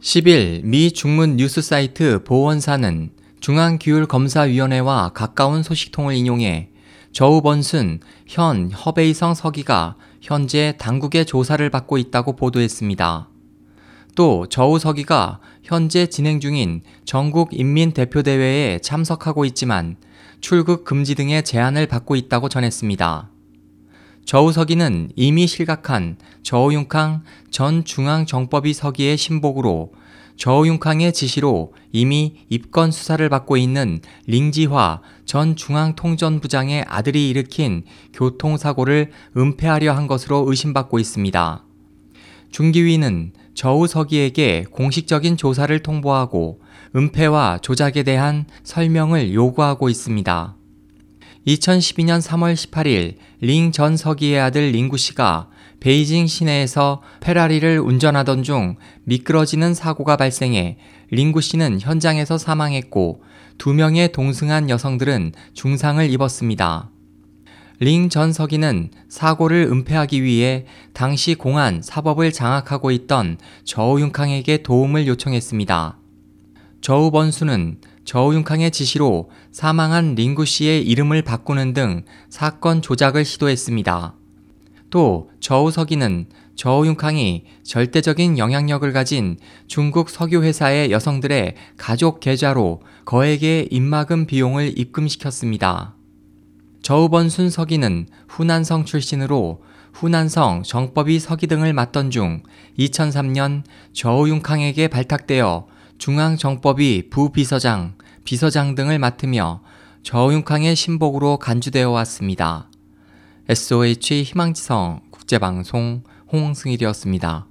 10일 미 중문 뉴스 사이트 보원사는 중앙기율검사위원회와 가까운 소식통을 인용해 저우 번순 현 허베이성 서기가 현재 당국의 조사를 받고 있다고 보도했습니다. 또 저우 서기가 현재 진행 중인 전국 인민 대표 대회에 참석하고 있지만 출국 금지 등의 제한을 받고 있다고 전했습니다. 저우서기는 이미 실각한 저우융캉 전 중앙정법위 서기의 신복으로 저우융캉의 지시로 이미 입건 수사를 받고 있는 링지화 전 중앙통전부장의 아들이 일으킨 교통사고를 은폐하려 한 것으로 의심받고 있습니다. 중기위는 저우서기에게 공식적인 조사를 통보하고 은폐와 조작에 대한 설명을 요구하고 있습니다. 2012년 3월 18일 링 전 서기의 아들 링구 씨가 베이징 시내에서 페라리를 운전하던 중 미끄러지는 사고가 발생해 링구 씨는 현장에서 사망했고 두 명의 동승한 여성들은 중상을 입었습니다. 링 전 서기는 사고를 은폐하기 위해 당시 공안 사법을 장악하고 있던 저우융캉에게 도움을 요청했습니다. 저우 번수는 저우융캉의 지시로 사망한 링구 씨의 이름을 바꾸는 등 사건 조작을 시도했습니다. 또 저우석이는 저우융캉이 절대적인 영향력을 가진 중국 석유회사의 여성들의 가족 계좌로 거액의 입막음 비용을 입금시켰습니다. 저우번순 서기는 후난성 출신으로 후난성 정법위 서기 등을 맡던 중 2003년 저우융캉에게 발탁되어 중앙정법위 부비서장, 비서장 등을 맡으며 저윤캉의 신복으로 간주되어 왔습니다. SOH 희망지성 국제방송 홍승일이었습니다.